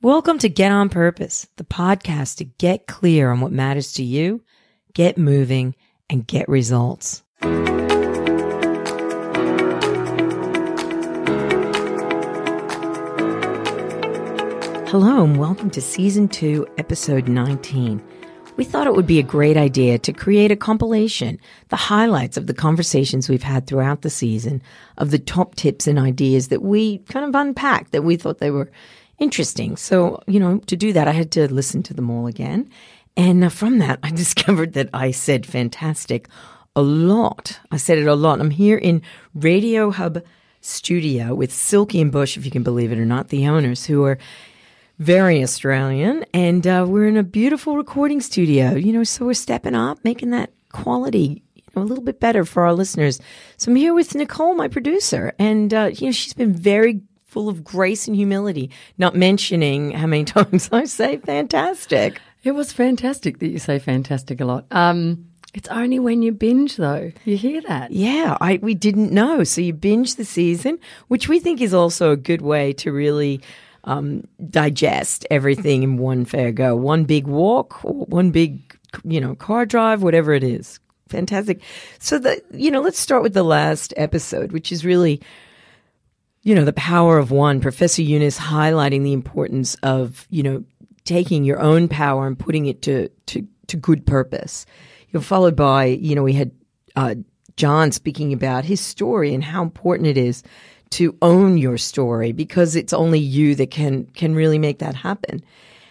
Welcome to Get On Purpose, the podcast to get clear on what matters to you, get moving, and get results. Hello, and welcome to Season 2, Episode 19. We thought it would be a great idea to create a compilation, the highlights of the conversations we've had throughout the season, of the top tips and ideas that we kind of unpacked, that we thought they were interesting. So, you know, to do that, I had to listen to them all again. And uh, from that, I discovered that I said fantastic a lot. I said it a lot. I'm here in Radio Hub studio with Silky and Bush, if you can believe it or not, the owners who are very Australian. And uh, we're in a beautiful recording studio, you know, so we're stepping up, making that quality a little bit better for our listeners. So I'm here with Nicole, my producer, and, uh, you know, she's been very full of grace and humility, not mentioning how many times I say fantastic. It was fantastic that you say fantastic a lot. Um, it's only when you binge, though. You hear that? Yeah, I we didn't know. So you binge the season, which we think is also a good way to really um, digest everything in one fair go. One big walk, one big, you know, car drive, whatever it is. Fantastic. So the you know, let's start with the last episode, which is really you know, the power of one. Professor Yunus highlighting the importance of, you know, taking your own power and putting it to, to, to good purpose. You know, followed by, you know, we had uh, John speaking about his story and how important it is to own your story because it's only you that can can really make that happen.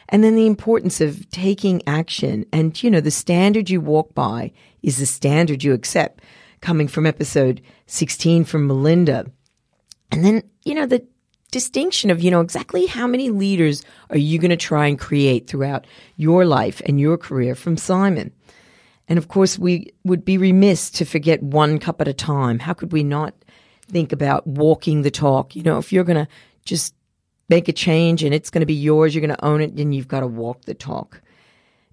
And then the importance of taking action and you know the standard you walk by is the standard you accept coming from episode 16 from Melinda and then, you know, the distinction of, you know, exactly how many leaders are you going to try and create throughout your life and your career from Symon. And of course, we would be remiss to forget one cup at a time. How could we not think about walking the talk? You know, if you're going to just make a change and it's going to be yours, you're going to own it, then you've got to walk the talk.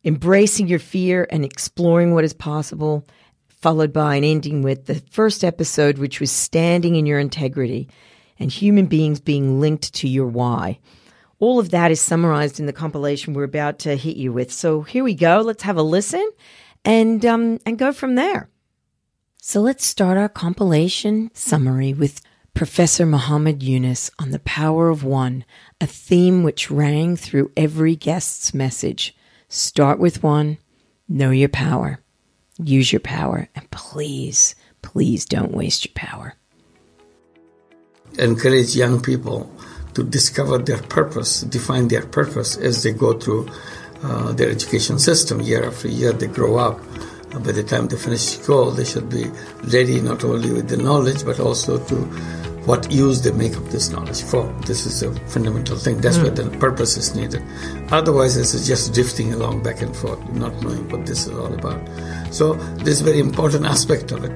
Embracing your fear and exploring what is possible, followed by an ending with the first episode, which was standing in your integrity and human beings being linked to your why. All of that is summarized in the compilation we're about to hit you with. So here we go. Let's have a listen and um, and go from there. So let's start our compilation summary with Professor Muhammad Yunus on the power of one, a theme which rang through every guest's message. Start with one, know your power, use your power, and please, please don't waste your power encourage young people to discover their purpose, define their purpose as they go through uh, their education system year after year. They grow up. By the time they finish school, they should be ready not only with the knowledge but also to what use they make of this knowledge for. This is a fundamental thing. That's mm. where the purpose is needed. Otherwise, it's just drifting along back and forth, not knowing what this is all about. So, this is a very important aspect of it.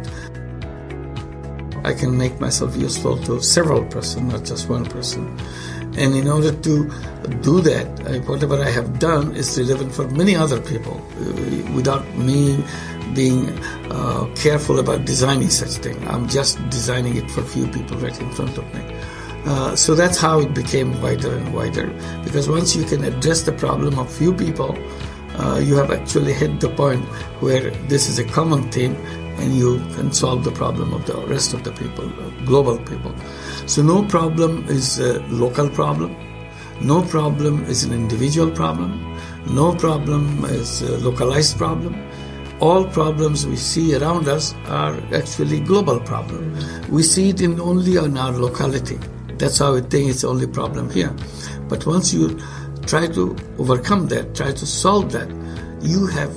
I can make myself useful to several person, not just one person. And in order to do that, whatever I have done is relevant for many other people uh, without me being uh, careful about designing such thing. I'm just designing it for few people right in front of me. Uh, so that's how it became wider and wider. Because once you can address the problem of few people, uh, you have actually hit the point where this is a common theme and you can solve the problem of the rest of the people, global people. So no problem is a local problem. No problem is an individual problem. No problem is a localized problem. All problems we see around us are actually global problems. We see it in only in our locality. That's how we think it's the only problem here. But once you try to overcome that, try to solve that, you have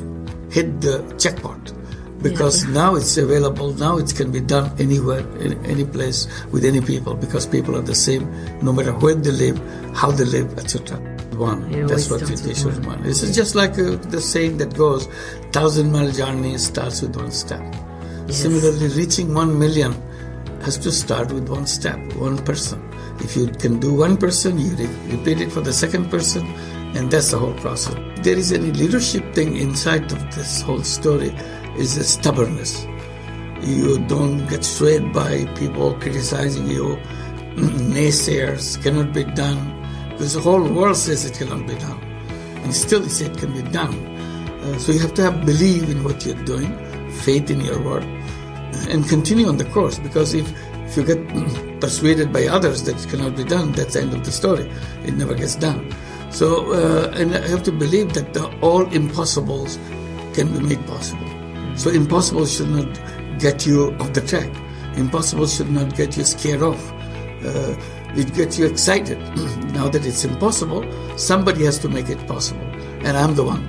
hit the checkpoint because yeah. now it's available now it can be done anywhere in any place with any people because people are the same no matter where they live how they live etc one. That's what it is one. it's just like uh, the saying that goes thousand mile journey starts with one step. Yes. similarly reaching one million has to start with one step one person. If you can do one person you re- repeat it for the second person and that's the whole process. There is any leadership thing inside of this whole story is a stubbornness. You don't get swayed by people criticizing you. Naysayers cannot be done because the whole world says it cannot be done. And still, it it can be done. Uh, so you have to have belief in what you're doing, faith in your work, and continue on the course. Because if, if you get persuaded by others that it cannot be done, that's the end of the story. It never gets done. So, uh, and I have to believe that the, all impossibles can be made possible. So, impossible should not get you off the track. Impossible should not get you scared off. Uh, it gets you excited. now that it's impossible, somebody has to make it possible, and I'm the one.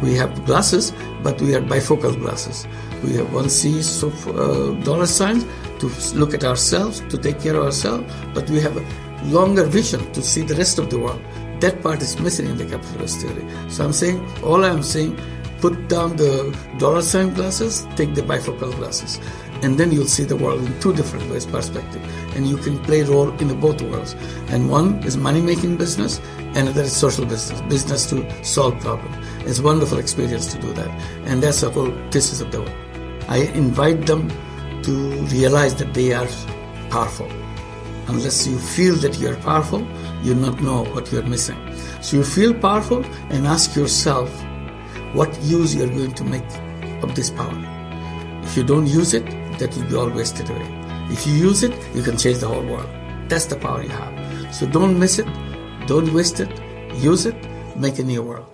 We have glasses, but we are bifocal glasses. We have one series of uh, dollar signs to look at ourselves, to take care of ourselves, but we have a longer vision to see the rest of the world. That part is missing in the capitalist theory. So I'm saying, all I'm saying, put down the dollar sign glasses, take the bifocal glasses and then you'll see the world in two different ways perspective. And you can play role in both worlds. And one is money making business another is social business business to solve problems. It's a wonderful experience to do that. And that's the whole thesis of the work i invite them to realize that they are powerful. Unless you feel that you are powerful you not know what you're missing. So you feel powerful and ask yourself what use you're going to make of this power? If you don't use it that will be all wasted away. If you use it, you can change the whole world. That's the power you have. So don't miss it, don't waste it, use it, make a new world.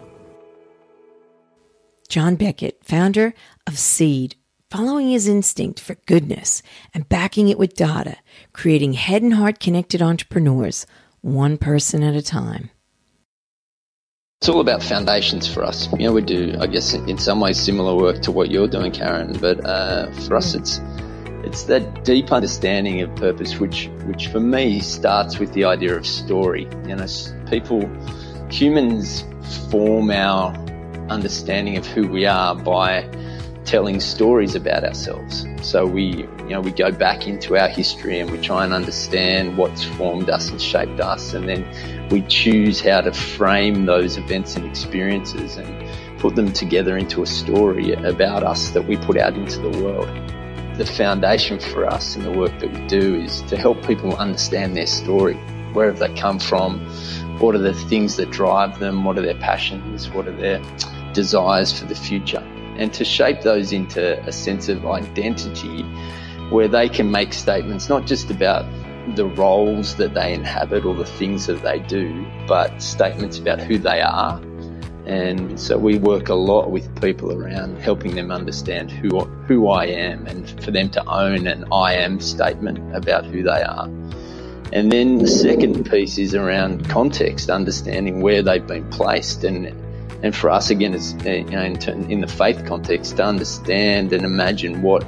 John Beckett, founder of Seed, following his instinct for goodness and backing it with data, creating head and heart connected entrepreneurs, one person at a time. It's all about foundations for us. You know, we do, I guess, in some ways similar work to what you're doing, Karen. But uh, for us, it's it's that deep understanding of purpose, which which for me starts with the idea of story. You know, people, humans, form our understanding of who we are by telling stories about ourselves. So we, you know, we go back into our history and we try and understand what's formed us and shaped us, and then we choose how to frame those events and experiences and put them together into a story about us that we put out into the world. The foundation for us in the work that we do is to help people understand their story, Where have they come from, what are the things that drive them, what are their passions, what are their desires for the future? And to shape those into a sense of identity where they can make statements not just about the roles that they inhabit or the things that they do, but statements about who they are. And so we work a lot with people around helping them understand who who I am and for them to own an I am statement about who they are. And then the second piece is around context, understanding where they've been placed and and for us again, it's you know, in, in the faith context to understand and imagine what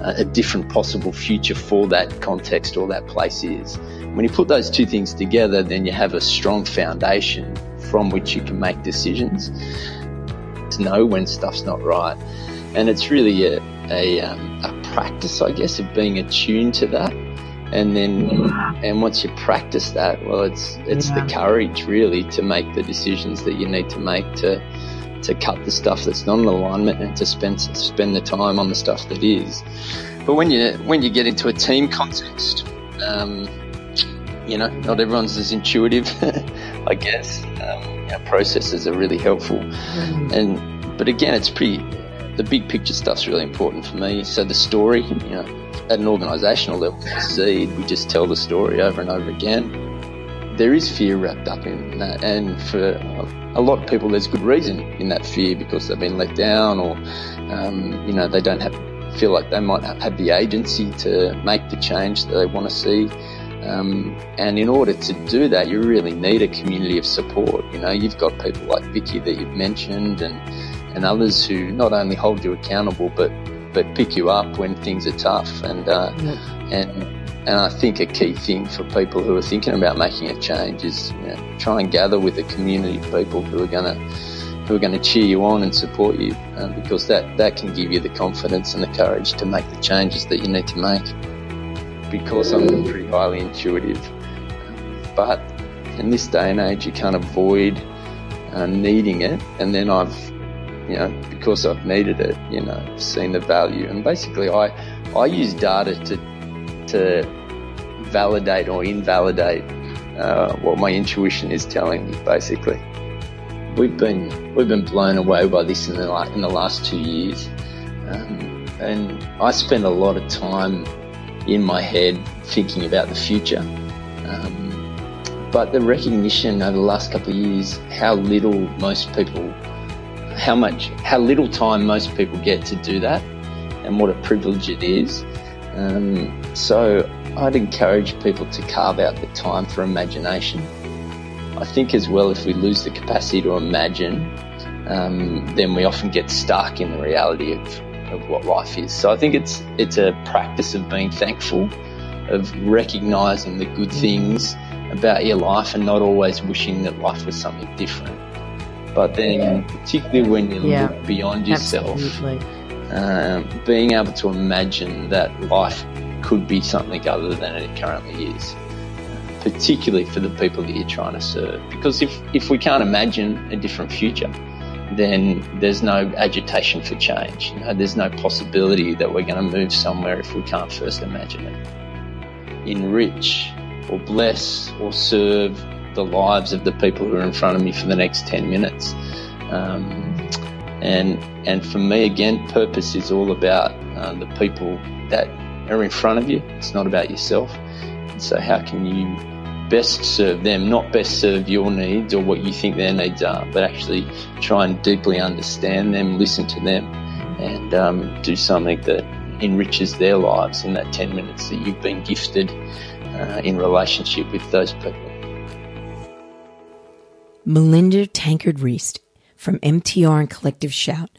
a different possible future for that context or that place is. When you put those two things together, then you have a strong foundation from which you can make decisions to know when stuff's not right. And it's really a, a, um, a practice, I guess, of being attuned to that and then and once you practice that well it's it's yeah. the courage really to make the decisions that you need to make to to cut the stuff that's not in alignment and to spend spend the time on the stuff that is but when you when you get into a team context um, you know not everyone's as intuitive I guess um, you know, processes are really helpful mm. and but again it's pretty the big picture stuff's really important for me so the story you know at an organisational level, Seed, we just tell the story over and over again. There is fear wrapped up in that, and for a lot of people, there's good reason in that fear because they've been let down, or um, you know they don't have feel like they might have the agency to make the change that they want to see. Um, and in order to do that, you really need a community of support. You know, you've got people like Vicky that you've mentioned, and and others who not only hold you accountable, but but pick you up when things are tough. And uh, yep. and and I think a key thing for people who are thinking about making a change is you know, try and gather with a community of people who are going to who are going to cheer you on and support you, um, because that that can give you the confidence and the courage to make the changes that you need to make. Because I'm pretty highly intuitive, but in this day and age, you can't avoid uh, needing it. And then I've you know, because I've needed it, you know, seen the value. And basically, I, I use data to, to validate or invalidate uh, what my intuition is telling me, basically. We've been we've been blown away by this in the in the last two years, um, and I spend a lot of time in my head thinking about the future. Um, but the recognition over the last couple of years, how little most people, how much, how little time most people get to do that, and what a privilege it is. Um, so I'd encourage people to carve out the time for imagination. I think as well, if we lose the capacity to imagine, um, then we often get stuck in the reality of, of what life is. So I think it's it's a practice of being thankful, of recognizing the good things about your life and not always wishing that life was something different. But then, particularly when you Yeah. look beyond yourself, Absolutely. Um, being able to imagine that life could be something other than it currently is, particularly for the people that you're trying to serve. Because if, if we can't imagine a different future, then there's no agitation for change. You know, there's no possibility that we're going to move somewhere if we can't first imagine it. Enrich or bless or serve the lives of the people who are in front of me for the next 10 minutes. Um, and and for me again purpose is all about uh, the people that are in front of you. It's not about yourself. And so how can you best serve them? Not best serve your needs or what you think their needs are but actually try and deeply understand them listen to them and um, do something that enriches their lives in that 10 minutes that you've been gifted uh, in relationship with those people. Melinda Tankard Reist from MTR and Collective Shout,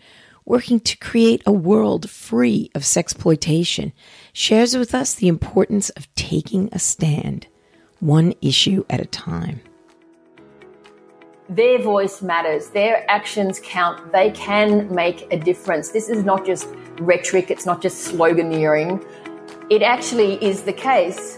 working to create a world free of sexploitation, shares with us the importance of taking a stand, one issue at a time. Their voice matters. Their actions count. They can make a difference. This is not just rhetoric. It's not just sloganeering. It actually is the case.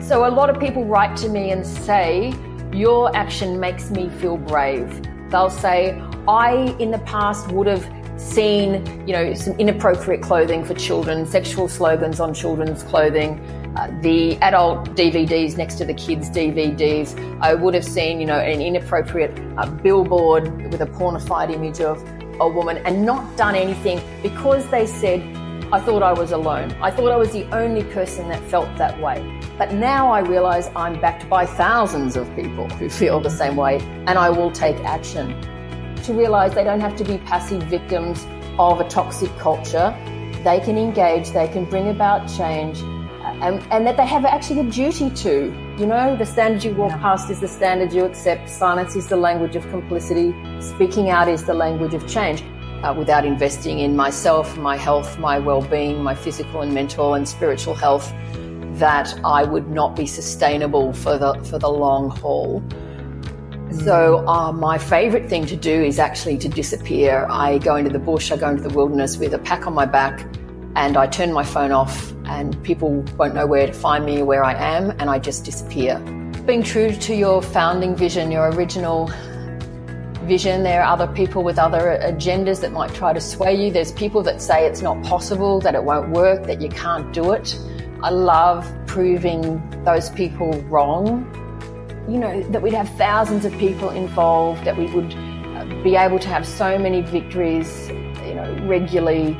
So a lot of people write to me and say, your action makes me feel brave. They'll say, I in the past would have seen, you know, some inappropriate clothing for children, sexual slogans on children's clothing, uh, the adult DVDs next to the kids' DVDs. I would have seen, you know, an inappropriate uh, billboard with a pornified image of a woman and not done anything because they said, I thought I was alone. I thought I was the only person that felt that way. But now I realize I'm backed by thousands of people who feel the same way, and I will take action. To realize they don't have to be passive victims of a toxic culture, they can engage, they can bring about change, uh, and, and that they have actually a duty to. You know, the standard you walk past is the standard you accept, silence is the language of complicity, speaking out is the language of change. Uh, without investing in myself, my health, my well being, my physical and mental and spiritual health, that I would not be sustainable for the for the long haul. So uh, my favourite thing to do is actually to disappear. I go into the bush, I go into the wilderness with a pack on my back, and I turn my phone off, and people won't know where to find me or where I am, and I just disappear. Being true to your founding vision, your original vision. There are other people with other agendas that might try to sway you. There's people that say it's not possible, that it won't work, that you can't do it. I love proving those people wrong. You know, that we'd have thousands of people involved, that we would be able to have so many victories, you know, regularly,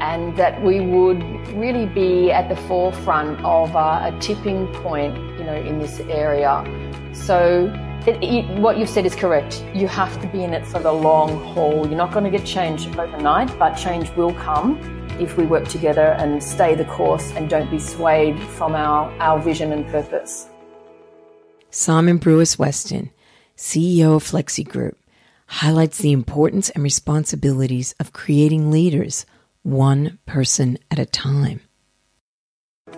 and that we would really be at the forefront of uh, a tipping point, you know, in this area. So it, it, what you've said is correct. You have to be in it for the long haul. You're not going to get change overnight, but change will come if we work together and stay the course and don't be swayed from our, our vision and purpose. Symon Brewis Weston, CEO of Flexi Group, highlights the importance and responsibilities of creating leaders one person at a time.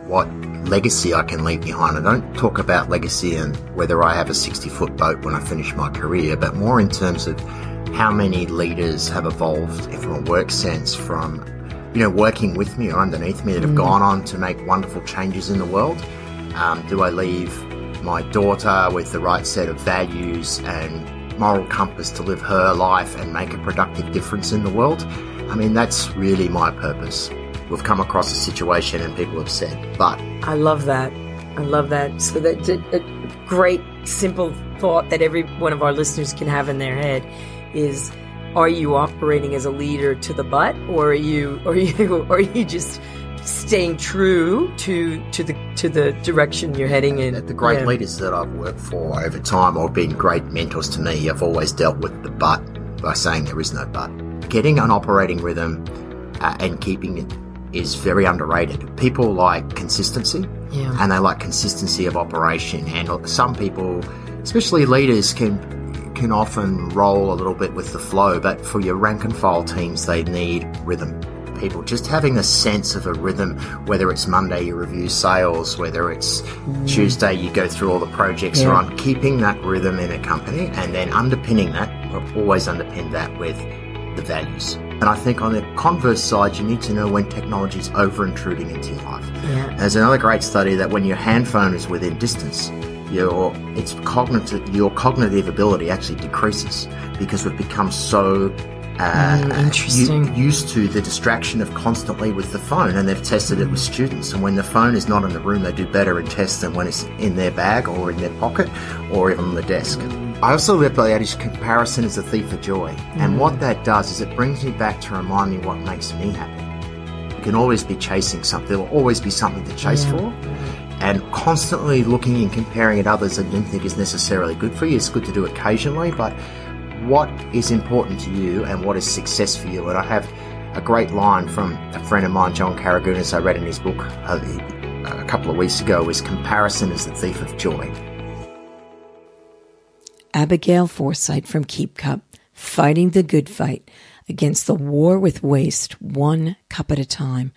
What legacy I can leave behind. I don't talk about legacy and whether I have a 60 foot boat when I finish my career, but more in terms of how many leaders have evolved from a work sense from, you know, working with me or underneath me that have gone on to make wonderful changes in the world. Um, do I leave my daughter with the right set of values and moral compass to live her life and make a productive difference in the world? I mean, that's really my purpose. We've come across a situation and people have said, but I love that. I love that. So that, a, that great simple thought that every one of our listeners can have in their head is are you operating as a leader to the butt or are you or are you or are you just staying true to to the to the direction you're heading in The great Yeah. leaders that I've worked for over time or been great mentors to me have always dealt with the but by saying there is no but. Getting an operating rhythm uh, and keeping it is very underrated. People like consistency Yeah. and they like consistency of operation. And some people, especially leaders, can can often roll a little bit with the flow, but for your rank and file teams, they need rhythm. People just having a sense of a rhythm, whether it's Monday you review sales, whether it's mm. Tuesday you go through all the projects Yeah. on, keeping that rhythm in a company and then underpinning that, always underpin that with the values. And I think on the converse side, you need to know when technology is over intruding into your life. Yeah. There's another great study that when your hand phone is within distance, your it's cognitive your cognitive ability actually decreases because we've become so uh, Mm, interesting. used to the distraction of constantly with the phone, and they've tested it with students. And when the phone is not in the room, they do better in tests than when it's in their bag or in their pocket or even on the desk. I also live by the adage comparison is a thief of joy. And what that does is it brings me back to remind me what makes me happy. You can always be chasing something. There will always be something to chase for. And constantly looking and comparing at others I don't think is necessarily good for you. It's good to do occasionally, but what is important to you and what is success for you? And I have a great line from a friend of mine, John Carragunas, I read in his book uh, a couple of weeks ago, is comparison is the thief of joy. Abigail Forsyth from Keep Cup, fighting the good fight against the war with waste, one cup at a time.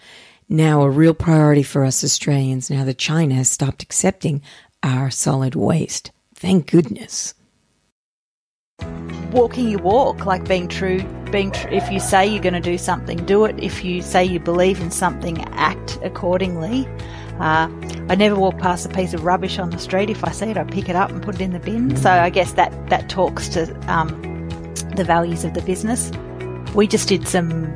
Now a real priority for us Australians now that China has stopped accepting our solid waste. Thank goodness. walking your walk, like being true. Being tr- if you say you're going to do something, do it. If you say you believe in something, act accordingly. Uh, I never walk past a piece of rubbish on the street. If I see it, I pick it up and put it in the bin. So I guess that that talks to um, the values of the business. We just did some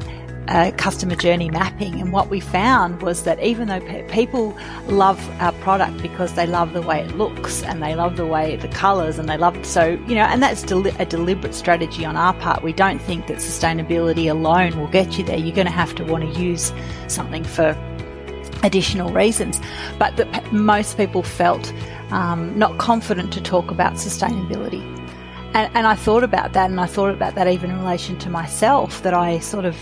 uh, customer journey mapping, and what we found was that even though pe- people love our product because they love the way it looks and they love the way the colours and they love so you know, and that's a deliberate strategy on our part. We don't think that sustainability alone will get you there. You're going to have to want to use something for additional reasons, but that most people felt um, not confident to talk about sustainability. And, and I thought about that, and I thought about that even in relation to myself, that I sort of,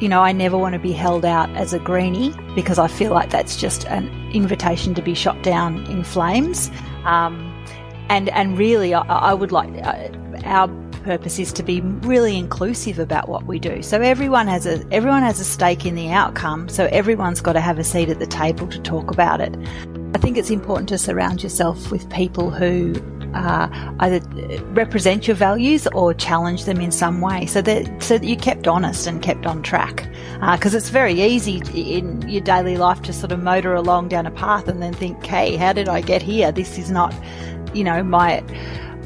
you know, I never want to be held out as a greenie because I feel like that's just an invitation to be shot down in flames. Um, and and really, I, I would like uh, our purpose is to be really inclusive about what we do. So everyone has a everyone has a stake in the outcome. So everyone's got to have a seat at the table to talk about it. I think it's important to surround yourself with people who uh, either represent your values or challenge them in some way, so that so that you kept honest and kept on track. Because it's very easy in your daily life to sort of motor along down a path and then think, "Hey, how did I get here? This is not, you know, my."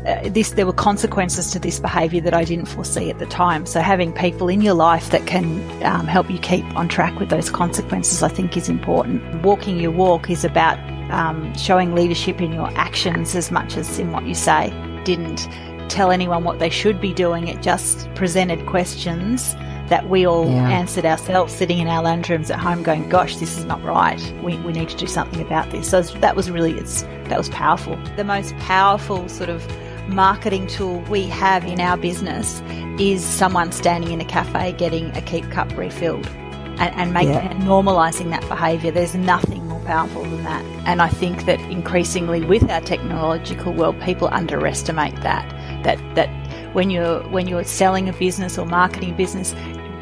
Uh, this there were consequences to this behaviour that I didn't foresee at the time. So having people in your life that can um, help you keep on track with those consequences, I think, is important. Walking your walk is about um, showing leadership in your actions as much as in what you say. Didn't tell anyone what they should be doing. It just presented questions that we all Yeah. answered ourselves, sitting in our lounge rooms at home, going, "Gosh, this is not right. We, we need to do something about this." So that was really it's that was powerful. The most powerful sort of marketing tool we have in our business is someone standing in a cafe getting a keep cup refilled and, and making Yeah. and normalizing that behavior. There's nothing more powerful than that. And I think that increasingly with our technological world, people underestimate that. That that when you're when you're selling a business or marketing a business,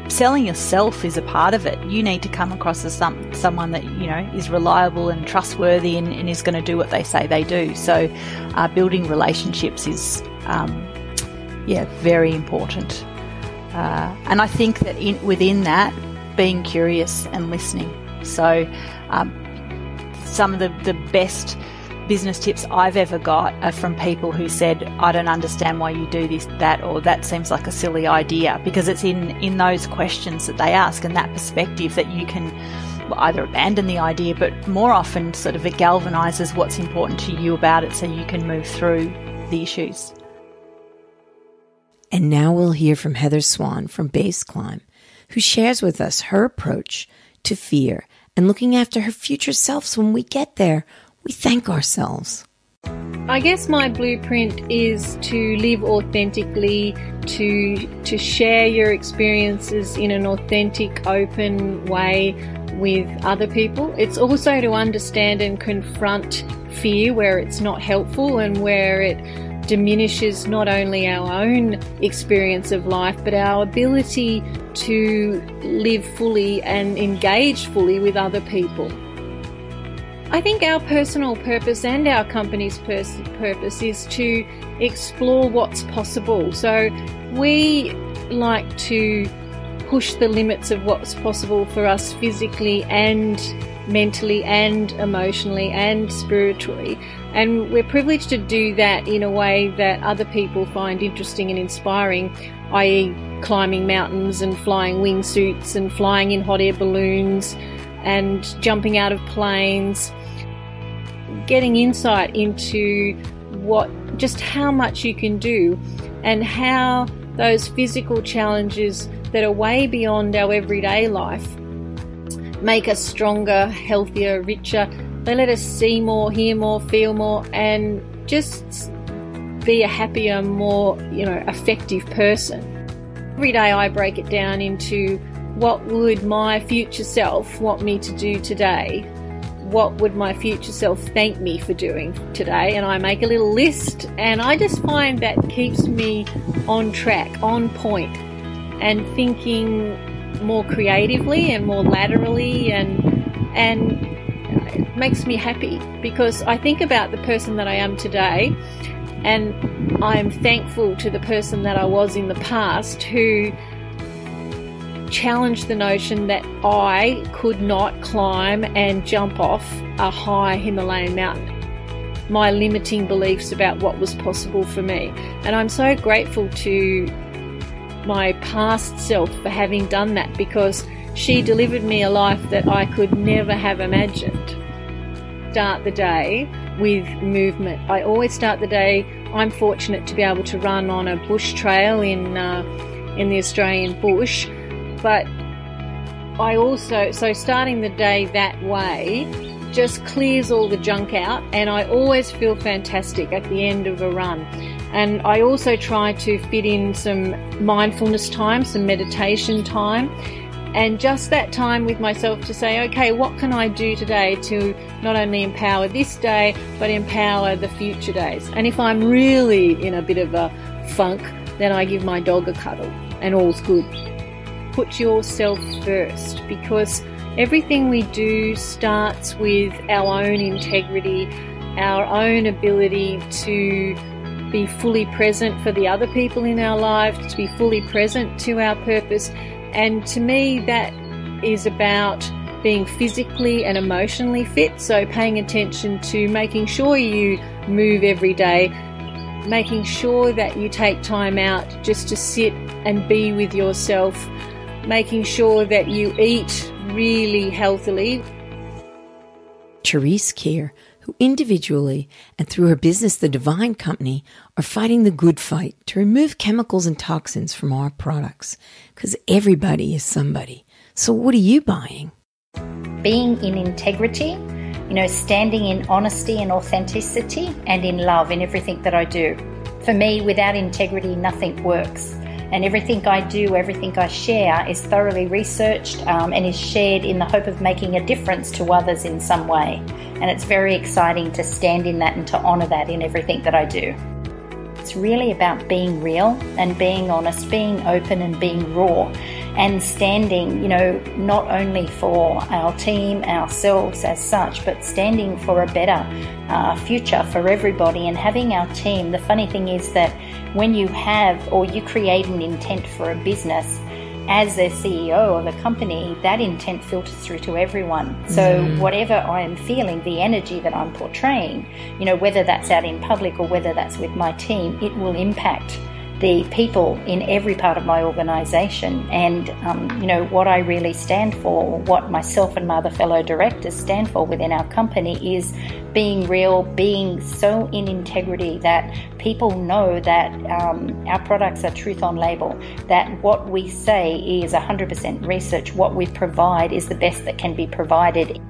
selling yourself is a part of it. You need to come across as some someone that you know is reliable and trustworthy and, and is going to do what they say they do. So, uh, building relationships is um, yeah very important. Uh, and I think that in, within that, being curious and listening. So, um, some of the, the best business tips I've ever got are from people who said, I don't understand why you do this, that, or that seems like a silly idea. Because it's in, in those questions that they ask and that perspective that you can either abandon the idea, but more often sort of it galvanizes what's important to you about it so you can move through the issues. And now we'll hear from Heather Swan from Base Climb, who shares with us her approach to fear and looking after her future selves when we get there. We thank ourselves. I guess my blueprint is to live authentically, to to share your experiences in an authentic, open way with other people. It's also to understand and confront fear where it's not helpful and where it diminishes not only our own experience of life, but our ability to live fully and engage fully with other people. I think our personal purpose and our company's pers- purpose is to explore what's possible. So we like to push the limits of what's possible for us physically and mentally and emotionally and spiritually. And we're privileged to do that in a way that other people find interesting and inspiring, i.e., climbing mountains and flying wingsuits and flying in hot air balloons and jumping out of planes, getting insight into what just how much you can do and how those physical challenges that are way beyond our everyday life make us stronger, healthier, richer. They let us see more, hear more, feel more, and just be a happier, more, you know, effective person. Every day I break it down into what would my future self want me to do today? What would my future self thank me for doing today? And I make a little list, and I just find that keeps me on track, on point, and thinking more creatively and more laterally and and it makes me happy because I think about the person that I am today and I'm thankful to the person that I was in the past who challenged the notion that I could not climb and jump off a high Himalayan mountain. My limiting beliefs about what was possible for me. And I'm so grateful to my past self for having done that because she delivered me a life that I could never have imagined. Start the day with movement. I always start the day. I'm fortunate to be able to run on a bush trail in uh, in the Australian bush, but I also so starting the day that way just clears all the junk out, and I always feel fantastic at the end of a run. And I also try to fit in some mindfulness time, some meditation time, and just that time with myself to say, okay, what can I do today to not only empower this day, but empower the future days? And if I'm really in a bit of a funk, then I give my dog a cuddle, and all's good. Put yourself first because everything we do starts with our own integrity, our own ability to be fully present for the other people in our lives, to be fully present to our purpose. And to me, that is about being physically and emotionally fit. So, paying attention to making sure you move every day, making sure that you take time out just to sit and be with yourself, making sure that you eat really healthily. Therese Kerr who individually and through her business, The Divine Company, are fighting the good fight to remove chemicals and toxins from our products. Because everybody is somebody. So, what are you buying? Being in integrity, you know, standing in honesty and authenticity and in love in everything that I do. For me, without integrity, nothing works and everything I do, everything I share is thoroughly researched um, and is shared in the hope of making a difference to others in some way. And it's very exciting to stand in that and to honour that in everything that I do. It's really about being real and being honest, being open and being raw and standing, you know, not only for our team, ourselves as such, but standing for a better uh, future for everybody and having our team. The funny thing is that when you have or you create an intent for a business, as a CEO of a company, that intent filters through to everyone. So mm. whatever I am feeling, the energy that I'm portraying, you know, whether that's out in public or whether that's with my team, it will impact the people in every part of my organisation. And, um, you know, what I really stand for, what myself and my other fellow directors stand for within our company is being real, being so in integrity that people know that um, our products are truth on label, that what we say is 100% research, what we provide is the best that can be provided.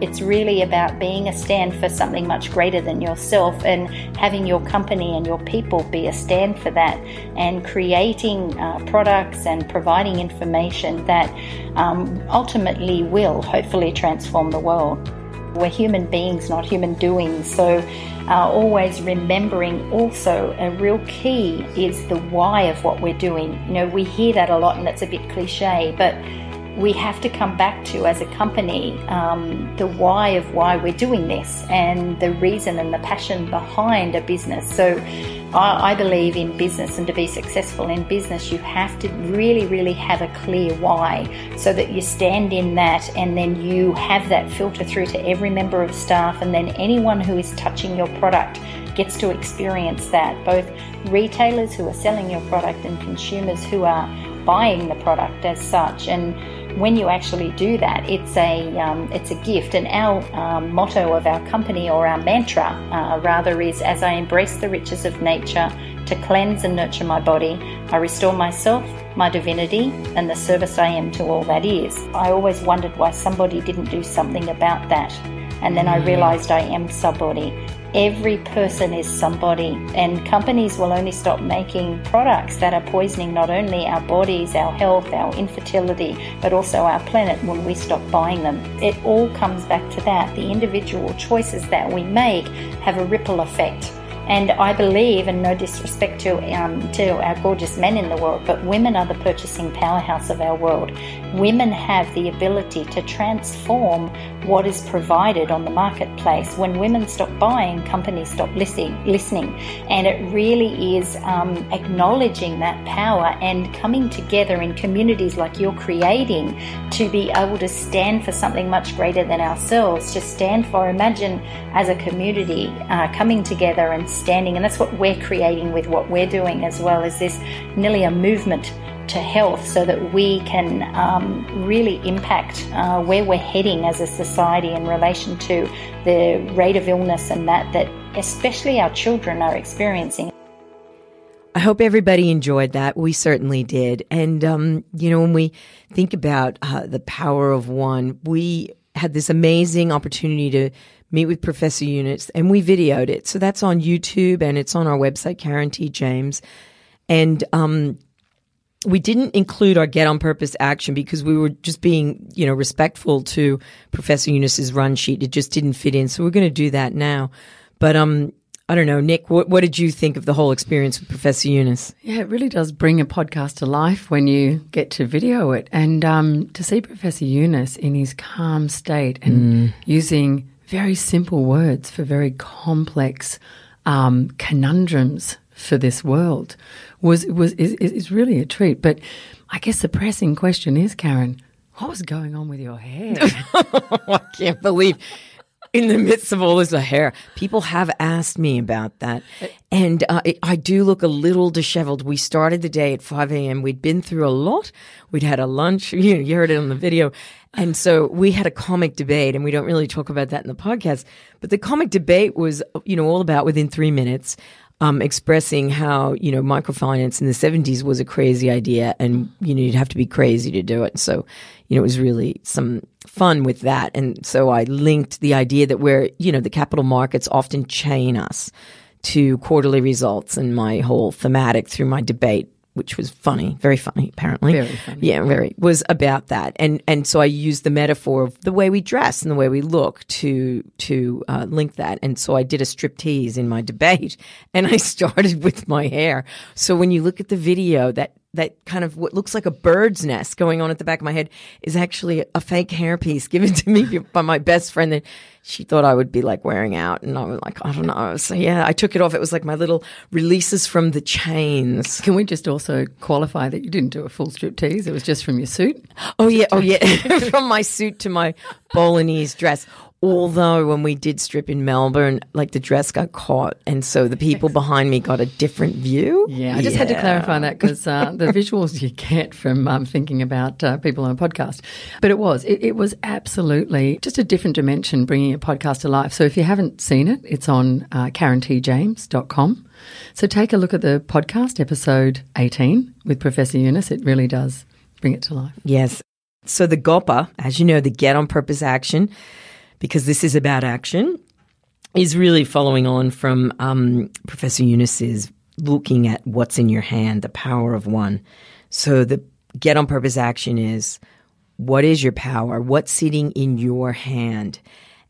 It's really about being a stand for something much greater than yourself and having your company and your people be a stand for that and creating uh, products and providing information that um, ultimately will hopefully transform the world. We're human beings, not human doings. So, uh, always remembering also a real key is the why of what we're doing. You know, we hear that a lot and it's a bit cliche, but we have to come back to as a company um, the why of why we're doing this and the reason and the passion behind a business. So I, I, believe in business and to be successful in business, you have to really, really have a clear why so that you stand in that and then you have that filter through to every member of staff and then anyone who is touching your product gets to experience that, both retailers who are selling your product and consumers who are buying the product as such. And when you actually do that, it's a um, it's a gift. And our um, motto of our company or our mantra uh, rather is: as I embrace the riches of nature to cleanse and nurture my body, I restore myself, my divinity, and the service I am to all that is. I always wondered why somebody didn't do something about that. And then I mm. realized I am somebody. Every person is somebody, and companies will only stop making products that are poisoning not only our bodies, our health, our infertility, but also our planet when we stop buying them. It all comes back to that. The individual choices that we make have a ripple effect and I believe, and no disrespect to um, to our gorgeous men in the world, but women are the purchasing powerhouse of our world. Women have the ability to transform what is provided on the marketplace. When women stop buying, companies stop listening. Listening, and it really is um, acknowledging that power and coming together in communities like you're creating to be able to stand for something much greater than ourselves. To stand for, imagine as a community uh, coming together and understanding, and that's what we're creating with what we're doing as well, is this nearly a movement to health so that we can um, really impact uh, where we're heading as a society in relation to the rate of illness and that that especially our children are experiencing. I hope everybody enjoyed that. We certainly did. And, um, you know, when we think about uh, the power of one, we had this amazing opportunity to meet with Professor Yunus, and we videoed it. So that's on YouTube and it's on our website, Karen T. James. And um, we didn't include our Get on Purpose action because we were just being, you know, respectful to Professor Yunus's run sheet. It just didn't fit in. So we're going to do that now. But um, I don't know, Nick, what, what did you think of the whole experience with Professor Yunus? Yeah, it really does bring a podcast to life when you get to video it. And um, to see Professor Eunice in his calm state and mm. using very simple words for very complex um, conundrums for this world was was is, is really a treat. But I guess the pressing question is, Karen, what was going on with your hair? I can't believe in the midst of all this hair. People have asked me about that. And uh, I do look a little disheveled. We started the day at 5 a.m. We'd been through a lot. We'd had a lunch. You, know, you heard it on the video. And so we had a comic debate, and we don't really talk about that in the podcast. But the comic debate was, you know, all about within three minutes. Um, expressing how you know microfinance in the 70s was a crazy idea and you know you'd have to be crazy to do it so you know it was really some fun with that. And so I linked the idea that we're, you know, the capital markets often chain us to quarterly results and my whole thematic through my debate which was funny, very funny, apparently. Very funny. Yeah, very was about that, and and so I used the metaphor of the way we dress and the way we look to to uh, link that, and so I did a striptease in my debate, and I started with my hair. So when you look at the video, that that kind of what looks like a bird's nest going on at the back of my head is actually a fake hairpiece given to me by my best friend that she thought I would be like wearing out. And I was like, I don't know. So yeah, I took it off. It was like my little releases from the chains. Can we just also qualify that you didn't do a full strip tease? It was just from your suit? Oh yeah. Oh yeah. from my suit to my Bolognese dress. Although when we did strip in Melbourne, like the dress got caught, and so the people behind me got a different view. Yeah, I just had to clarify that because uh, the visuals you get from um, thinking about uh, people on a podcast, but it was it, it was absolutely just a different dimension bringing a podcast to life. So if you haven't seen it, it's on uh, KarenTJames.com. So take a look at the podcast episode 18 with Professor Yunus. It really does bring it to life. Yes. So the GOPA, as you know, the Get on Purpose Action, because this is about action, is really following on from um, Professor Yunus's looking at what's in your hand, the power of one. So the Get on Purpose Action is what is your power? What's sitting in your hand?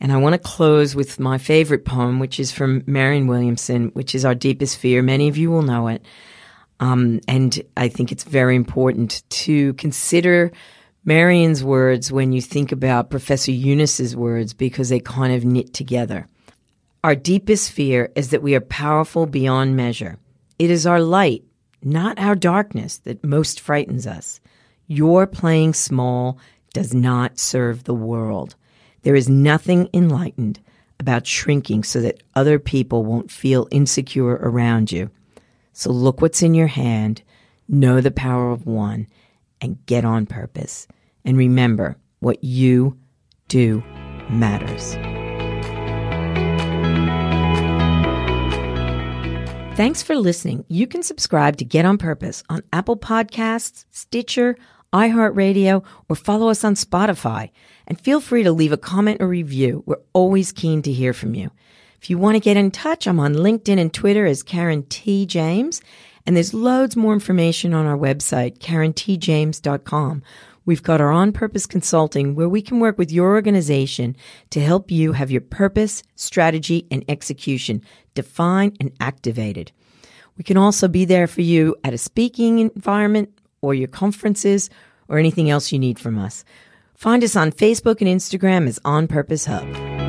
And I want to close with my favorite poem, which is from Marianne Williamson, which is Our Deepest Fear. Many of you will know it. Um, and I think it's very important to consider Marianne's words when you think about Professor Yunus's words because they kind of knit together. Our deepest fear is that we are powerful beyond measure. It is our light, not our darkness, that most frightens us. Your playing small does not serve the world. There is nothing enlightened about shrinking so that other people won't feel insecure around you. So look what's in your hand, know the power of one, and get on purpose. And remember, what you do matters. Thanks for listening. You can subscribe to Get on Purpose on Apple Podcasts, Stitcher, iHeartRadio, or follow us on Spotify. And feel free to leave a comment or review. We're always keen to hear from you. If you want to get in touch, I'm on LinkedIn and Twitter as Karen T. James. And there's loads more information on our website, karentjames.com. We've got our on purpose consulting where we can work with your organization to help you have your purpose, strategy, and execution defined and activated. We can also be there for you at a speaking environment or your conferences or anything else you need from us. Find us on Facebook and Instagram as On Purpose Hub.